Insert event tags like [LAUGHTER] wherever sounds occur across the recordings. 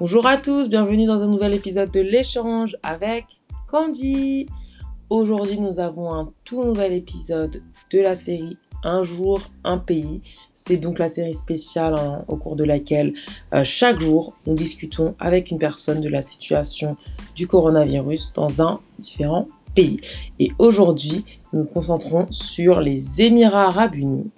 Bonjour à tous, bienvenue dans un nouvel épisode de l'échange avec Candy. Aujourd'hui, nous avons un tout nouvel épisode de la série Un jour, un pays. C'est donc la série spéciale hein, au cours de laquelle euh, chaque jour, nous discutons avec une personne de la situation du coronavirus dans un différent pays. Et aujourd'hui, nous nous concentrons sur les Émirats arabes unis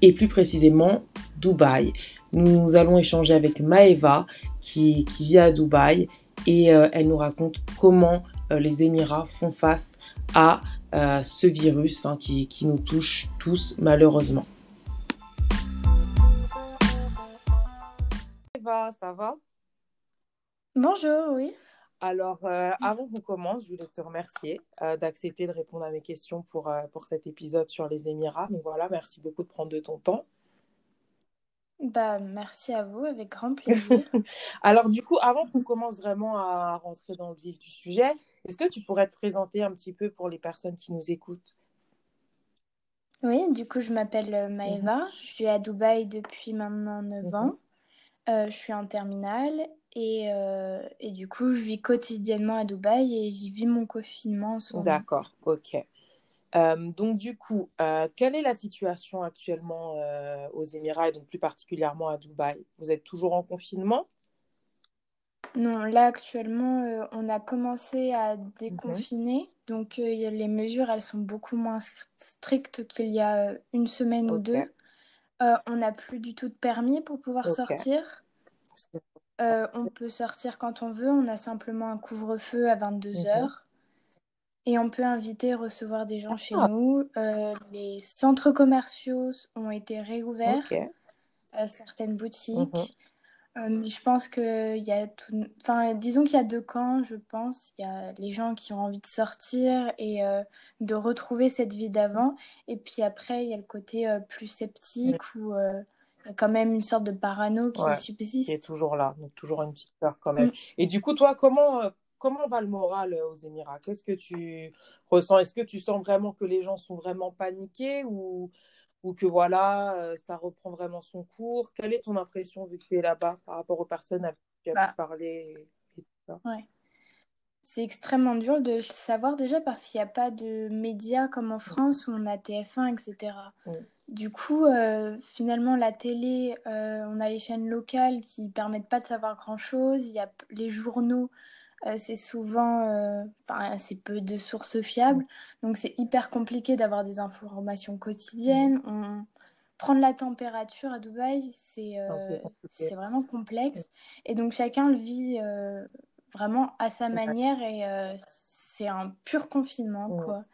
et plus précisément Dubaï. Nous allons échanger avec Maeva qui, vit à Dubaï et euh, elle nous raconte comment euh, les Émirats font face à euh, ce virus hein, qui, qui nous touche tous malheureusement. Maeva, ça va? Bonjour, oui. Alors, euh, avant qu'on commence, je voulais te remercier euh, d'accepter de répondre à mes questions pour, euh, pour cet épisode sur les Émirats. Donc voilà, merci beaucoup de prendre de ton temps. Bah, merci à vous, avec grand plaisir. [LAUGHS] Alors, du coup, avant qu'on commence vraiment à rentrer dans le vif du sujet, est-ce que tu pourrais te présenter un petit peu pour les personnes qui nous écoutent? Oui, du coup, je m'appelle Maëva. Je suis à Dubaï depuis maintenant 9 ans. je suis en terminale et, euh, et, du coup, je vis quotidiennement à Dubaï et j'y vis mon confinement en ce moment. D'accord, ok. Euh, donc du coup, euh, quelle est la situation actuellement aux Émirats et donc plus particulièrement à Dubaï? Vous êtes toujours en confinement? Non, là actuellement, on a commencé à déconfiner. Mhm. Donc les mesures, elles sont beaucoup moins strictes qu'il y a une semaine ou deux. on n'a plus du tout de permis pour pouvoir sortir. Euh, on peut sortir quand on veut, on a simplement un couvre-feu à 22h. Mhm. Et on peut inviter et recevoir des gens chez ah. nous. Euh, les centres commerciaux ont été réouverts, euh, certaines boutiques. Mhm. mais je pense qu'il y a tout... Enfin, disons qu'il y a deux camps, je pense. Il y a les gens qui ont envie de sortir et de retrouver cette vie d'avant. Et puis après, il y a le côté plus sceptique ou il y a quand même une sorte de parano qui subsiste. Qui est toujours là, donc toujours une petite peur quand même. Mm. Et du coup, toi, comment, euh, comment va le moral euh, aux Émirats? Qu'est-ce que tu ressens? Est-ce que tu sens vraiment que les gens sont vraiment paniqués ou, ou que voilà, euh, ça reprend vraiment son cours? Quelle est ton impression vu que tu es là-bas par rapport aux personnes avec qui tu as bah. parlé Ouais. C'est extrêmement dur de le savoir déjà parce qu'il n'y a pas de médias comme en France où on a TF1, etc. Du coup, euh, finalement, la télé, euh, on a les chaînes locales qui permettent pas de savoir grand-chose. Il y a les journaux, euh, c'est souvent, enfin, c'est peu de sources fiables. Donc, c'est hyper compliqué d'avoir des informations quotidiennes. On... Prendre la température à Dubaï, c'est c'est vraiment complexe. Et donc, chacun le vit vraiment à sa manière et c'est un pur confinement, quoi.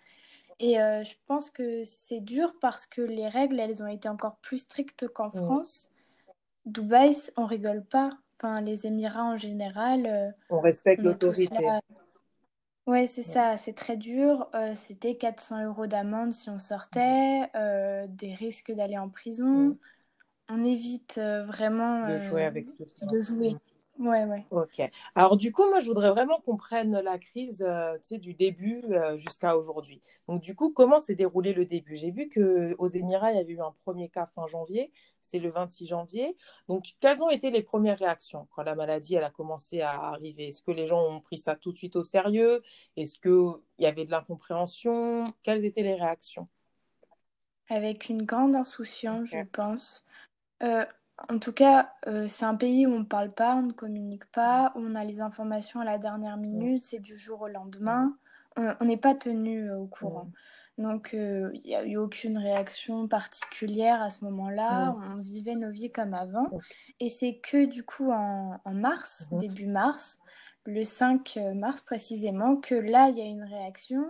Et euh, je pense que c'est dur parce que les règles, elles ont été encore plus strictes qu'en France. Dubaï, on rigole pas. Enfin, les Émirats en général. Euh, on respecte l'autorité. Ouais, c'est ça, c'est très dur. Euh, c'était 400 euros d'amende si on sortait, des risques d'aller en prison. On évite vraiment de jouer avec tout ça. De jouer. Ouais, ouais. Ok. Alors, du coup, moi, je voudrais vraiment qu'on prenne la crise euh, tu sais, du début euh, jusqu'à aujourd'hui. Donc, du coup, comment s'est déroulé le début? J'ai vu qu'aux Émirats, il y avait eu un premier cas fin janvier. C'était le 26 janvier. Donc, quelles ont été les premières réactions quand la maladie elle a commencé à arriver? Est-ce que les gens ont pris ça tout de suite au sérieux? Est-ce qu'il y avait de l'incompréhension? Quelles étaient les réactions? Avec une grande insouciance, je pense. Euh, en tout cas, euh, c'est un pays où on ne parle pas, on ne communique pas, où on a les informations à la dernière minute, c'est du jour au lendemain. On n'est pas tenu euh, au courant. Donc, euh, il n'y a eu aucune réaction particulière à ce moment-là. On vivait nos vies comme avant. Et c'est que du coup, en, mars, début mars, le 5 mars précisément, que là, il y a une réaction.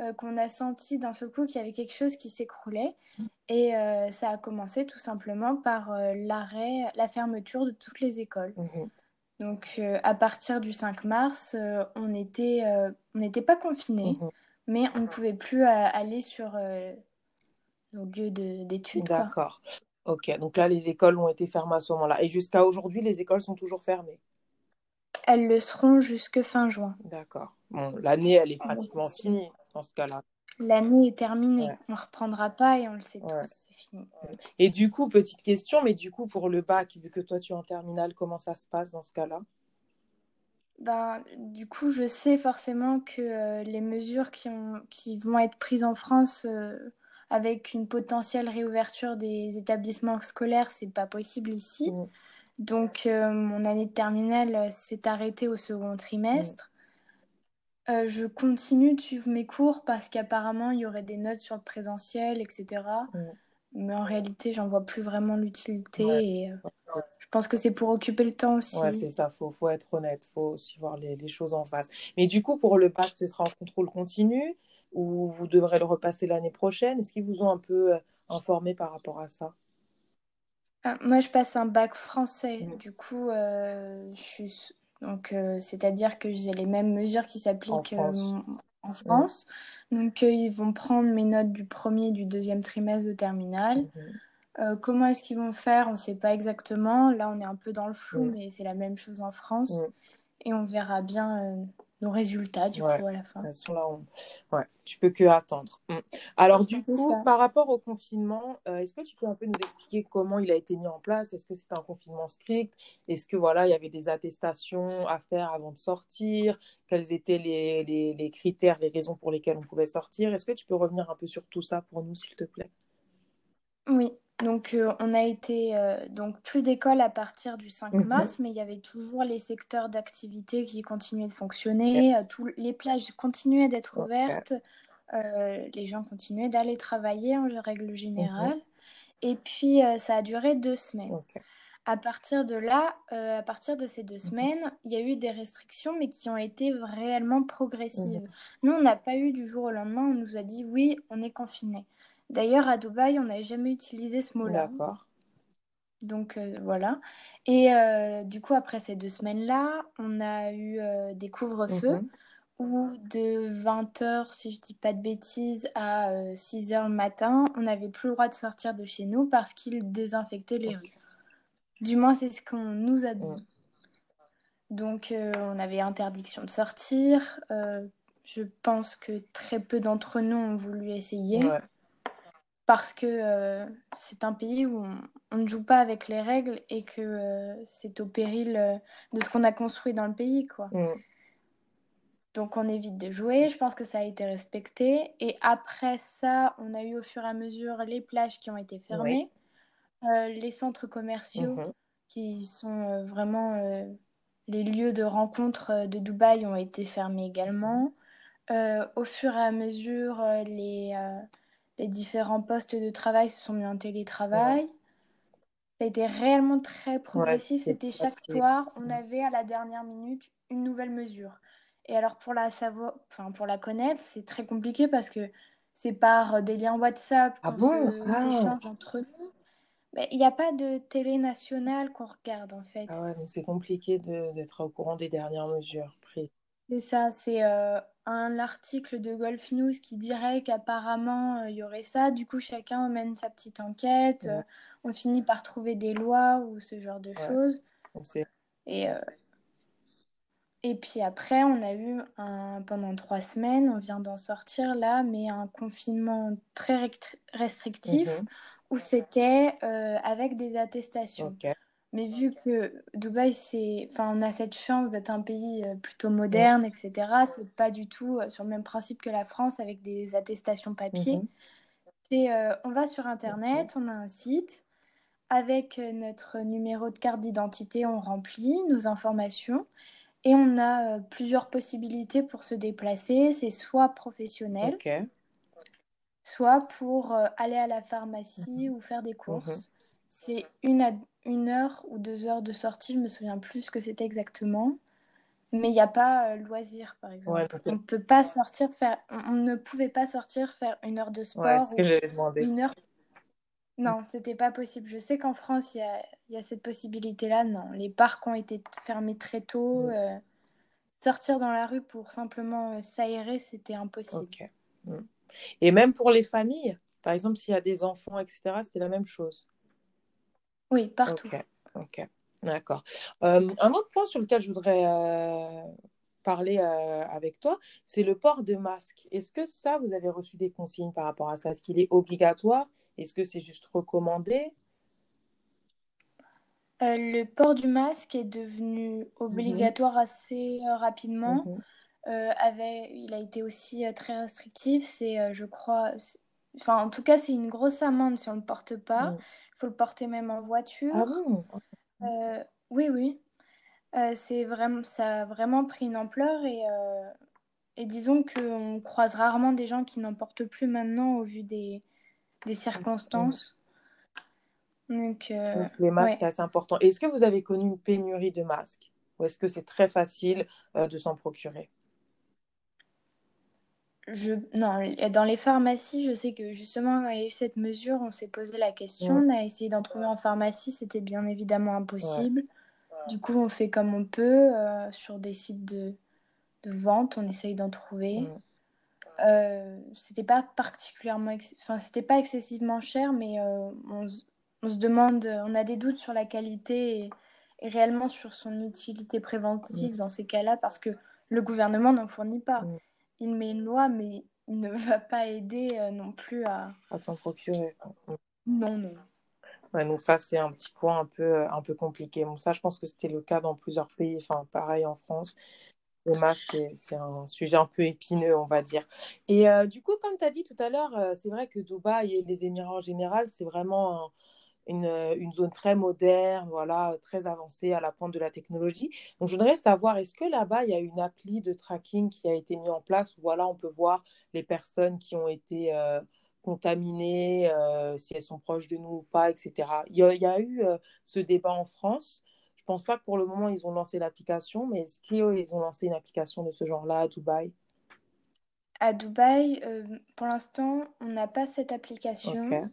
Euh, qu'on a senti d'un seul coup qu'il y avait quelque chose qui s'écroulait. Et euh, ça a commencé tout simplement par euh, l'arrêt, la fermeture de toutes les écoles. Mhm. Donc à partir du 5 mars, on n'était on n'était pas confinés, mhm. mais on ne pouvait plus aller sur nos lieux d'études. D'accord. Ok, donc là, les écoles ont été fermées à ce moment-là. Et jusqu'à aujourd'hui, les écoles sont toujours fermées? Elles le seront jusque fin juin. D'accord. Bon, l'année, elle est pratiquement finie dans ce cas-là. L'année est terminée. On ne reprendra pas et on le sait tous, c'est fini. Et du coup, petite question, mais du coup, pour le bac, vu que toi tu es en terminale, comment ça se passe dans ce cas-là? Ben, du coup, je sais forcément que euh, les mesures qui, ont, qui vont être prises en France euh, avec une potentielle réouverture des établissements scolaires, c'est pas possible ici. Donc, euh, mon année de terminale s'est arrêtée au second trimestre. Euh, je continue de suivre mes cours parce qu'apparemment il y aurait des notes sur le présentiel, etc. Mais en réalité, j'en vois plus vraiment l'utilité et euh, je pense que c'est pour occuper le temps aussi. Ouais, c'est ça, faut, faut être honnête, faut aussi voir les, les, choses en face. Mais du coup, pour le bac, ce sera en contrôle continu ou vous devrez le repasser l'année prochaine? Est-ce qu'ils vous ont un peu euh, informé par rapport à ça? Moi, je passe un bac français. Mm. Du coup, je suis donc, euh, c'est-à-dire que j'ai les mêmes mesures qui s'appliquent en euh, France. Donc, euh, ils vont prendre mes notes du premier et du deuxième trimestre de terminale. Mhm. comment est-ce qu'ils vont faire? On ne sait pas exactement. Là, on est un peu dans le flou, mais c'est la même chose en France. Et on verra bien nos résultats du coup à la fin. là, ouais, tu peux que attendre. Mm. Alors du coup, par rapport au confinement, euh, est-ce que tu peux un peu nous expliquer comment il a été mis en place? Est-ce que c'était un confinement strict? Est-ce que voilà, il y avait des attestations à faire avant de sortir? Quels étaient les, les, les critères, les raisons pour lesquelles on pouvait sortir? Est-ce que tu peux revenir un peu sur tout ça pour nous, s'il te plaît? Oui. Donc, euh, on a été euh, donc plus d'école à partir du 5 mhm. mars, mais il y avait toujours les secteurs d'activité qui continuaient de fonctionner. Euh, les plages continuaient d'être ouvertes. les gens continuaient d'aller travailler en règle générale. Mhm. Et puis, ça a duré deux semaines. À partir de là, à partir de ces deux mhm. semaines, il y a eu des restrictions, mais qui ont été réellement progressives. Nous, on n'a pas eu du jour au lendemain, on nous a dit oui, on est confiné. D'ailleurs, à Dubaï, on n'avait jamais utilisé ce mot-là. D'accord. Donc euh, voilà. Et euh, du coup, après ces deux semaines-là, on a eu euh, des couvre-feux mhm. où de 20h, si je dis pas de bêtises, à 6h le matin, on n'avait plus le droit de sortir de chez nous parce qu'ils désinfectaient les rues. Du moins, c'est ce qu'on nous a dit. Donc, on avait interdiction de sortir. je pense que très peu d'entre nous ont voulu essayer parce que euh, c'est un pays où on, ne joue pas avec les règles et que euh, c'est au péril euh, de ce qu'on a construit dans le pays, quoi. Mm. Donc on évite de jouer, je pense que ça a été respecté. Et après ça, on a eu au fur et à mesure les plages qui ont été fermées, les centres commerciaux mm-hmm. qui sont vraiment les lieux de rencontre de Dubaï ont été fermés également. au fur et à mesure, les les différents postes de travail se sont mis en télétravail. Ça a été réellement très progressif. C'était chaque soir, on avait à la dernière minute une nouvelle mesure. Et alors pour la savoir, enfin pour la connaître, c'est très compliqué parce que c'est par des liens WhatsApp ah qu'on ah. entre nous. Mais il n'y a pas de télé nationale qu'on regarde en fait. Ah ouais, donc c'est compliqué d'être au courant des dernières mesures prises. C'est ça, c'est euh, un article de Golf News qui dirait qu'apparemment euh, il y aurait ça. Du coup, chacun mène sa petite enquête. Euh, on finit par trouver des lois ou ce genre de choses. Et, et puis après, on a eu un, pendant trois semaines, on vient d'en sortir là, mais un confinement très restrictif mhm. où c'était avec des attestations. Mais vu que Dubaï, c'est, enfin, on a cette chance d'être un pays euh, plutôt moderne, etc. C'est pas du tout euh, sur le même principe que la France avec des attestations papier. Mhm. C'est, euh, on va sur Internet, on a un site avec notre numéro de carte d'identité, on remplit nos informations et on a plusieurs possibilités pour se déplacer. C'est soit professionnel, soit pour aller à la pharmacie mhm. ou faire des courses. Mhm. C'est une, une heure ou deux heures de sortie, je me souviens plus ce que c'était exactement. Mais il n'y a pas euh, loisir, par exemple. on peut pas sortir faire. On, ne pouvait pas sortir faire une heure de sport. Ouais, ce que j'avais demandé. Une heure. Non, c'était pas possible. Je sais qu'en France, il y a, y a, cette possibilité-là. Non, les parcs ont été fermés très tôt. Mm. Euh, sortir dans la rue pour simplement euh, s'aérer, c'était impossible. Mm. Et même pour les familles, par exemple, s'il y a des enfants, etc., c'était la même chose. Oui, partout. Ok, d'accord. Euh, un autre point sur lequel je voudrais euh, parler avec toi, c'est le port de masque. Est-ce que ça, vous avez reçu des consignes par rapport à ça? Est-ce qu'il est obligatoire? Est-ce que c'est juste recommandé? Le port du masque est devenu mhm. obligatoire assez rapidement. Mhm. avait, il a été aussi très restrictif. C'est, je crois, enfin, en tout cas, c'est une grosse amende si on ne le porte pas. Faut le porter même en voiture. Ah bon oui, oui. Euh, c'est vraiment, ça a vraiment pris une ampleur et, euh, et disons qu'on croise rarement des gens qui n'en portent plus maintenant au vu des, des circonstances. Donc, euh, les masques, c'est assez important. Est-ce que vous avez connu une pénurie de masques? Ou est-ce que c'est très facile de s'en procurer? Je... Non, dans les pharmacies, je sais que justement, il y a eu cette mesure, on s'est posé la question, on a essayé d'en trouver en pharmacie, c'était bien évidemment impossible. Du coup, on fait comme on peut euh, sur des sites de, de, vente, on essaye d'en trouver. Euh, c'était pas particulièrement, enfin, c'était pas excessivement cher, mais euh, on, on, se demande, on a des doutes sur la qualité et, réellement sur son utilité préventive dans ces cas-là, parce que le gouvernement n'en fournit pas. Il met une loi, mais il ne va pas aider non plus à... À s'en procurer. Non, non donc ça, c'est un petit point un peu, euh, un peu compliqué. Bon, ça, je pense que c'était le cas dans plusieurs pays, enfin, pareil en France. Masques, c'est un sujet un peu épineux, on va dire. Et euh, du coup, comme tu as dit tout à l'heure, euh, c'est vrai que Dubaï et les Émirats en général, c'est vraiment une, une, zone très moderne, voilà, très avancée à la pointe de la technologie. Donc, je voudrais savoir, est-ce que là-bas, il y a une appli de tracking qui a été mise en place où voilà, on peut voir les personnes qui ont été contaminées, euh, si elles sont proches de nous ou pas, etc. Il y a, eu euh, ce débat en France. Je pense pas que pour le moment, ils ont lancé l'application, mais est-ce qu'ils ont lancé une application de ce genre-là à Dubaï? À Dubaï, euh, pour l'instant, on n'a pas cette application.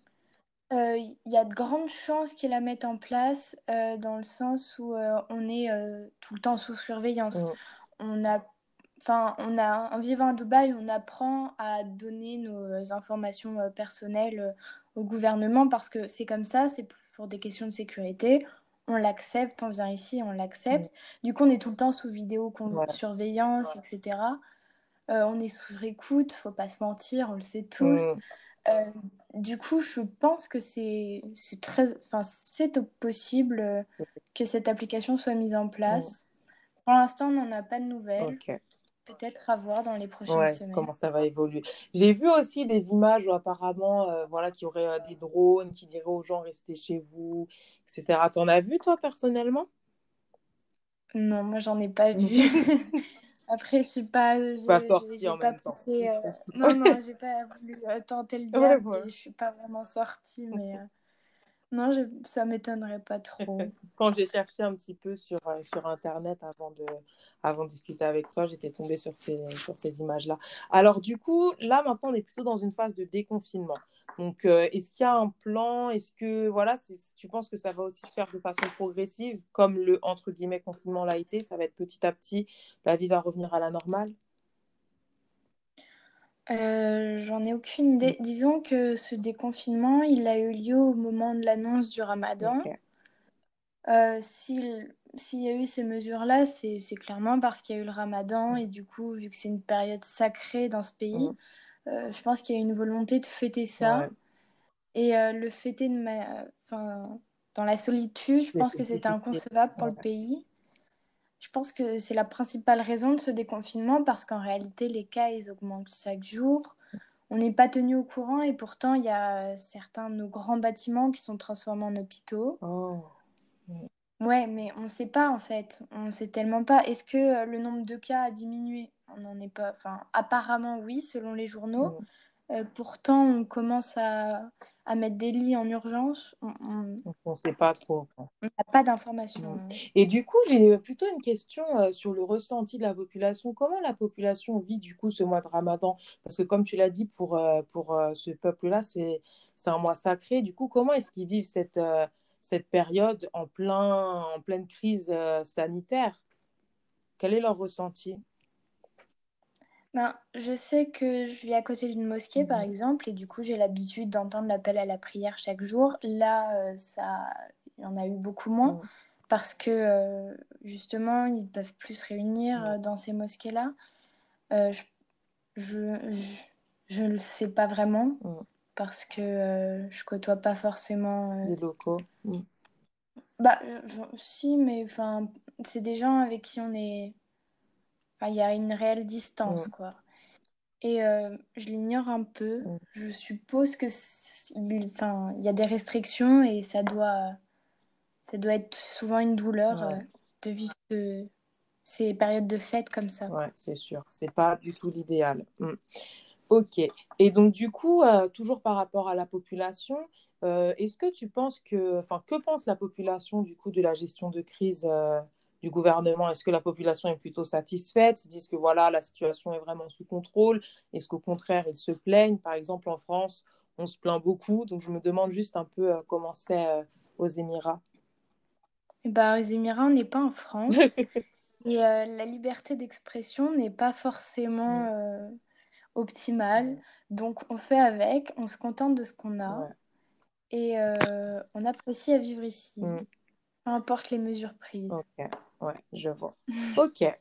Il y a de grandes chances qu'ils la mettent en place dans le sens où on est tout le temps sous surveillance. Mm. On a Enfin, on a, en vivant à Dubaï, on apprend à donner nos informations euh, personnelles euh, au gouvernement parce que c'est comme ça, c'est pour des questions de sécurité. On l'accepte, on vient ici, on l'accepte. Mm. Du coup, on est tout le temps sous vidéo surveillance, etc. Euh, on est sous écoute, faut pas se mentir, on le sait tous. Mm. du coup, je pense que c'est très, enfin, c'est possible que cette application soit mise en place. Pour l'instant, on n'en a pas de nouvelles peut-être à voir dans les prochaines ouais, semaines. Comment ça va évoluer. J'ai vu aussi des images où apparemment, euh, voilà, qu'il y aurait euh, des drones qui diraient aux gens restez chez vous, etc. T'en as vu toi personnellement? Non, moi j'en ai pas vu. [LAUGHS] Après, je suis pas. Pas sortie en pas même temps. Euh, non, non, [LAUGHS] j'ai pas voulu tenter le diable. Ouais, Je suis pas vraiment sortie, mais. Non, je... ça m'étonnerait pas trop. [LAUGHS] Quand j'ai cherché un petit peu sur, euh, sur Internet avant de, avant discuter avec toi, j'étais tombée sur ces, sur ces images-là. Alors, du coup, là, maintenant, on est plutôt dans une phase de déconfinement. Donc, euh, est-ce qu'il y a un plan? Est-ce que, voilà, tu penses que ça va aussi se faire de façon progressive, comme le, entre guillemets, confinement l'a été? Ça va être petit à petit, la vie va revenir à la normale? Euh, j'en ai aucune idée. Disons que ce déconfinement, il a eu lieu au moment de l'annonce du ramadan. Euh, s'il y a eu ces mesures-là, c'est clairement parce qu'il y a eu le ramadan et du coup, vu que c'est une période sacrée dans ce pays, euh, je pense qu'il y a une volonté de fêter ça. Et le fêter de enfin, dans la solitude, je pense que c'est inconcevable pour le pays. Je pense que c'est la principale raison de ce déconfinement parce qu'en réalité, les cas, ils augmentent chaque jour. On n'est pas tenu au courant et pourtant, il y a certains de nos grands bâtiments qui sont transformés en hôpitaux. Oh. Ouais, mais on ne sait pas en fait. On ne sait tellement pas. Est-ce que euh, le nombre de cas a diminué? On n'en est pas. Enfin, apparemment, oui, selon les journaux. Mm. Euh, pourtant, on commence à, à, mettre des lits en urgence. On ne sait pas trop. On n'a pas d'informations. Et du coup, j'ai plutôt une question euh, sur le ressenti de la population. Comment la population vit du coup ce mois de Ramadan? Parce que comme tu l'as dit, pour, euh, pour ce peuple-là, c'est un mois sacré. Du coup, comment est-ce qu'ils vivent cette, cette période en, plein, en pleine crise sanitaire? Quel est leur ressenti? Ben, je sais que je vis à côté d'une mosquée, par mhm. exemple, et du coup, j'ai l'habitude d'entendre l'appel à la prière chaque jour. Là, euh, ça, il y en a eu beaucoup moins. parce que justement, ils peuvent plus se réunir dans ces mosquées-là. je, je, ne le sais pas vraiment parce que je côtoie pas forcément. Les locaux. Bah, si, mais enfin, c'est des gens avec qui on est. il y a une réelle distance, quoi. Et euh, je l'ignore un peu. Je suppose que il, enfin, il y a des restrictions et ça doit, ça doit être souvent une douleur euh, de vivre ces périodes de fête comme ça. Ouais, c'est sûr. C'est pas du tout l'idéal. Mm. Ok. Et donc, du coup, euh, toujours par rapport à la population, est-ce que tu penses que, enfin, que pense la population du coup de la gestion de crise du gouvernement Est-ce que la population est plutôt satisfaite? Ils disent que voilà, la situation est vraiment sous contrôle. Est-ce qu'au contraire, ils se plaignent? Par exemple, en France, on se plaint beaucoup. Donc, je me demande juste un peu euh, comment c'est euh, aux Émirats. Eh ben, aux Émirats, on n'est pas en France. [LAUGHS] et euh, la liberté d'expression n'est pas forcément mm. optimale. Donc, on fait avec, on se contente de ce qu'on a. Et on apprécie à vivre ici. Mm. Peu importe les mesures prises. Ok, ouais, je vois. ok,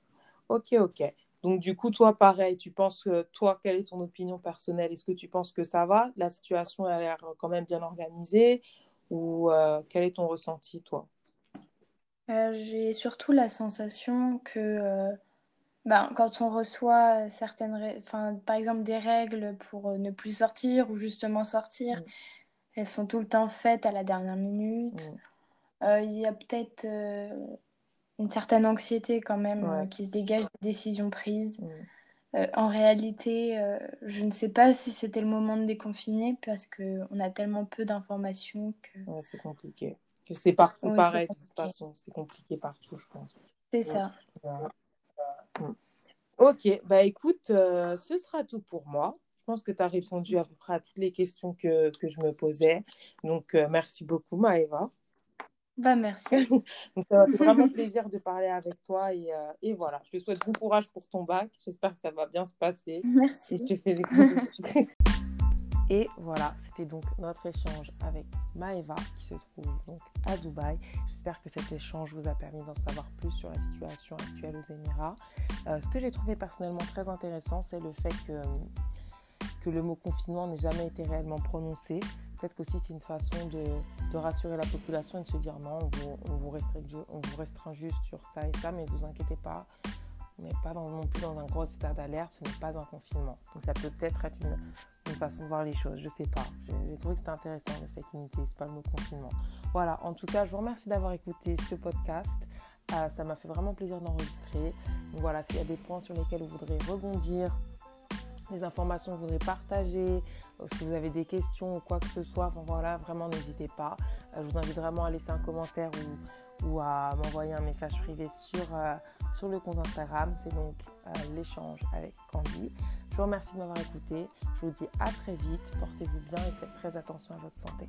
ok, ok. Donc, du coup, toi, pareil, tu penses que, toi, quelle est ton opinion personnelle? Est-ce que tu penses que ça va? La situation a l'air quand même bien organisée Ou euh, quel est ton ressenti, toi? Euh, J'ai surtout la sensation que euh, ben, quand on reçoit certaines, enfin, par exemple, des règles pour ne plus sortir ou justement sortir, mm. elles sont tout le temps faites à la dernière minute. Mm. Euh, il y a peut-être euh, une certaine anxiété quand même euh, qui se dégage des décisions prises. Mm. en réalité, je ne sais pas si c'était le moment de déconfiner parce qu'on a tellement peu d'informations que... c'est compliqué. C'est partout pareil, de toute façon. C'est compliqué partout, je pense. C'est ça. Mm. Ok, bah écoute, ce sera tout pour moi. Je pense que tu as répondu à peu près à toutes les questions que, que je me posais. Donc, merci beaucoup, Maëva. Bah, merci. [LAUGHS] Donc, ça fait vraiment plaisir de parler avec toi. Et, euh, et, voilà, je te souhaite bon courage pour ton bac. J'espère que ça va bien se passer. Merci. Et je te fais des [LAUGHS] Et voilà, c'était donc notre échange avec Maeva qui se trouve donc à Dubaï. J'espère que cet échange vous a permis d'en savoir plus sur la situation actuelle aux Émirats. Euh, ce que j'ai trouvé personnellement très intéressant, c'est le fait que, que le mot confinement n'ait jamais été réellement prononcé. Peut-être qu'aussi c'est une façon de, de, rassurer la population et de se dire non, on vous, restreint, juste sur ça et ça, mais ne vous inquiétez pas, on n'est pas non plus dans un gros état d'alerte, ce n'est pas un confinement. Donc ça peut peut-être être une, façon de voir les choses, je ne sais pas. J'ai trouvé que c'était intéressant le fait qu'ils n'utilisent pas le mot confinement. Voilà, en tout cas, je vous remercie d'avoir écouté ce podcast. Euh, ça m'a fait vraiment plaisir d'enregistrer. Voilà, s'il y a des points sur lesquels vous voudrez rebondir, les informations que vous voudrez partager, euh, si vous avez des questions ou quoi que ce soit, voilà, vraiment n'hésitez pas. Euh, je vous invite vraiment à laisser un commentaire ou, à m'envoyer un message privé sur, euh, sur le compte Instagram. C'est donc l'échange avec Candy. Je vous remercie de m'avoir écouté. Je vous dis à très vite. Portez-vous bien et faites très attention à votre santé.